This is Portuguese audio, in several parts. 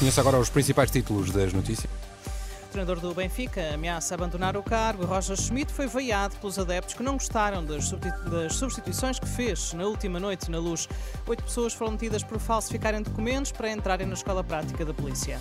Conheça agora os principais títulos das notícias. O treinador do Benfica ameaça abandonar o cargo. Roger Schmidt foi veiado pelos adeptos que não gostaram das substituições que fez na última noite na luz. Oito pessoas foram metidas por falsificarem documentos para entrarem na escola prática da polícia.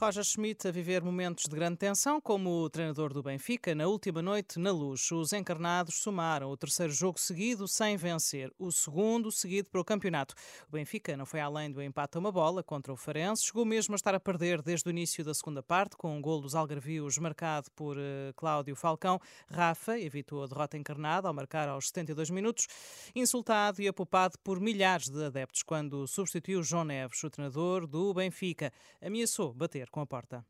Roger Schmidt a viver momentos de grande tensão como o treinador do Benfica na última noite na luz. Os encarnados somaram o terceiro jogo seguido sem vencer, o segundo seguido para o campeonato. O Benfica não foi além do empate a uma bola contra o Farense, chegou mesmo a estar a perder desde o início da segunda parte, com um gol dos algarvios marcado por uh, Cláudio Falcão. Rafa evitou a derrota encarnada ao marcar aos 72 minutos, insultado e apopado por milhares de adeptos quando substituiu João Neves, o treinador do Benfica. Ameaçou bater com a porta.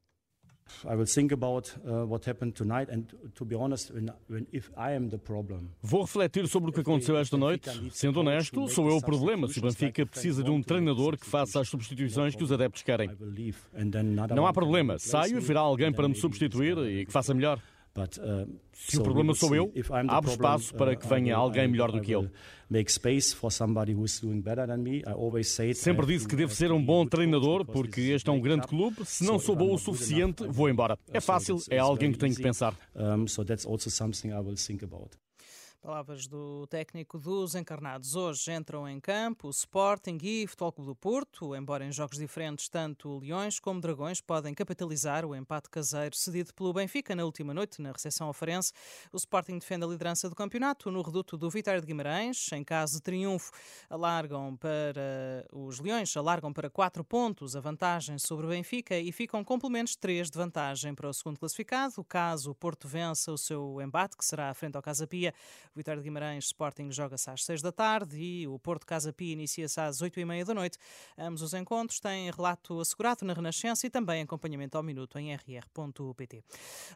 Vou refletir sobre o que aconteceu esta noite. Sendo honesto, sou eu o problema se o Benfica precisa de um treinador que faça as substituições que os adeptos querem. Não há problema. Saio e virá alguém para me substituir e que faça melhor. Uh, Se o problema sou eu, abro espaço para que uh, venha alguém melhor do que eu. Sempre disse que devo ser um bom treinador porque este é um grande clube. Se não sou bom o suficiente, vou embora. É fácil, é alguém que tenho que pensar. Palavras do técnico dos encarnados. Hoje entram em campo o Sporting e o Futebol Clube do Porto, embora em jogos diferentes, tanto Leões como Dragões podem capitalizar o empate caseiro cedido pelo Benfica na última noite, na recepção ao Farense. O Sporting defende a liderança do campeonato no reduto do Vitória de Guimarães. Em caso de triunfo, alargam para os Leões, alargam para 4 pontos a vantagem sobre o Benfica e ficam com pelo menos 3 de vantagem para o segundo classificado. Caso o Porto vença o seu embate, que será frente ao Casa Pia, Vitória de Guimarães Sporting joga-se às 6 da tarde e o Porto Casa Pia inicia-se às 8 e meia da noite. Ambos os encontros têm relato assegurado na Renascença e também acompanhamento ao minuto em rr.pt.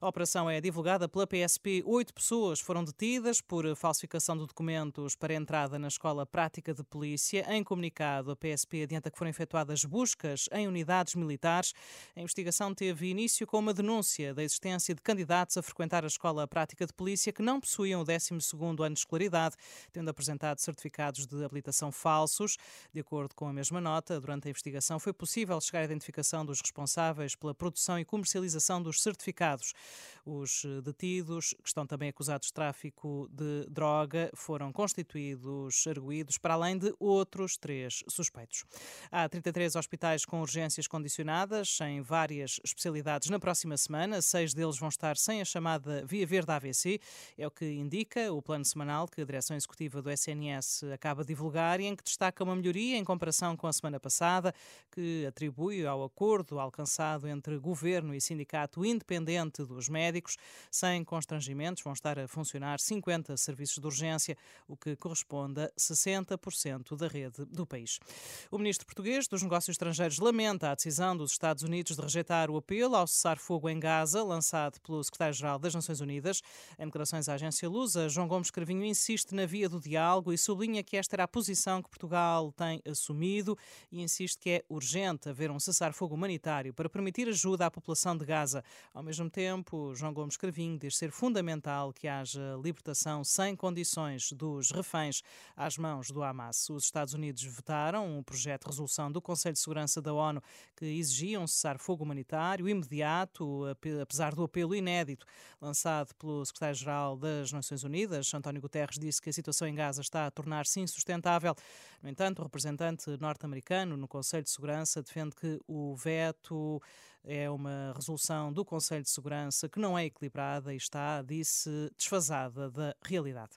A operação é divulgada pela PSP. Oito pessoas foram detidas por falsificação de documentos para entrada na Escola Prática de Polícia. Em comunicado, a PSP adianta que foram efetuadas buscas em unidades militares. A investigação teve início com uma denúncia da existência de candidatos a frequentar a Escola Prática de Polícia que não possuíam o 12 ano de escolaridade, tendo apresentado certificados de habilitação falsos. De acordo com a mesma nota, durante a investigação foi possível chegar à identificação dos responsáveis pela produção e comercialização dos certificados. Os detidos, que estão também acusados de tráfico de droga, foram constituídos arguídos, para além de outros três suspeitos. Há 33 hospitais com urgências condicionadas, em várias especialidades na próxima semana. Seis deles vão estar sem a chamada Via Verde AVC, é o que indica o plano semanal que a Direção Executiva do SNS acaba de divulgar e em que destaca uma melhoria em comparação com a semana passada, que atribui ao acordo alcançado entre governo e sindicato independente dos médicos. Sem constrangimentos, vão estar a funcionar 50 serviços de urgência, o que corresponde a 60% da rede do país. O ministro português dos Negócios Estrangeiros lamenta a decisão dos Estados Unidos de rejeitar o apelo ao cessar-fogo em Gaza, lançado pelo secretário-geral das Nações Unidas. Em declarações à agência Lusa, João Gomes Cravinho insiste na via do diálogo e sublinha que esta era a posição que Portugal tem assumido e insiste que é urgente haver um cessar-fogo humanitário para permitir ajuda à população de Gaza. Ao mesmo tempo, João Gomes Cravinho diz ser fundamental que haja libertação sem condições dos reféns às mãos do Hamas. Os Estados Unidos votaram um projeto de resolução do Conselho de Segurança da ONU que exigia um cessar-fogo humanitário imediato, apesar do apelo inédito lançado pelo secretário-geral das Nações Unidas. António Guterres disse que a situação em Gaza está a tornar-se insustentável. No entanto, o representante norte-americano no Conselho de Segurança defende que o veto É uma resolução do Conselho de Segurança que não é equilibrada e está, disse, desfasada da realidade.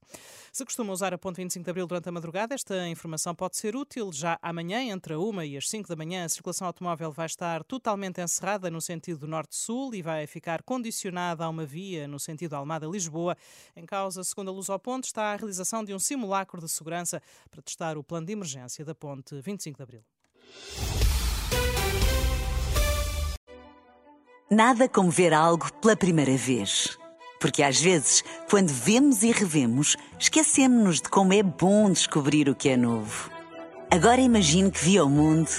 Se costuma usar a ponte 25 de Abril durante a madrugada, esta informação pode ser útil. Já amanhã, entre a 1 e as 5 da manhã, a circulação automóvel vai estar totalmente encerrada no sentido norte-sul e vai ficar condicionada a uma via no sentido Almada-Lisboa. Em causa, segundo a Luz ao Ponte, está a realização de um simulacro de segurança para testar o plano de emergência da ponte 25 de Abril. Nada como ver algo pela primeira vez. Porque às vezes, quando vemos e revemos, esquecemos-nos de como é bom descobrir o que é novo. Agora imagine que viu o mundo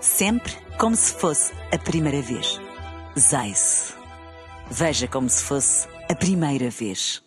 sempre como se fosse a primeira vez. Zais. Veja como se fosse a primeira vez.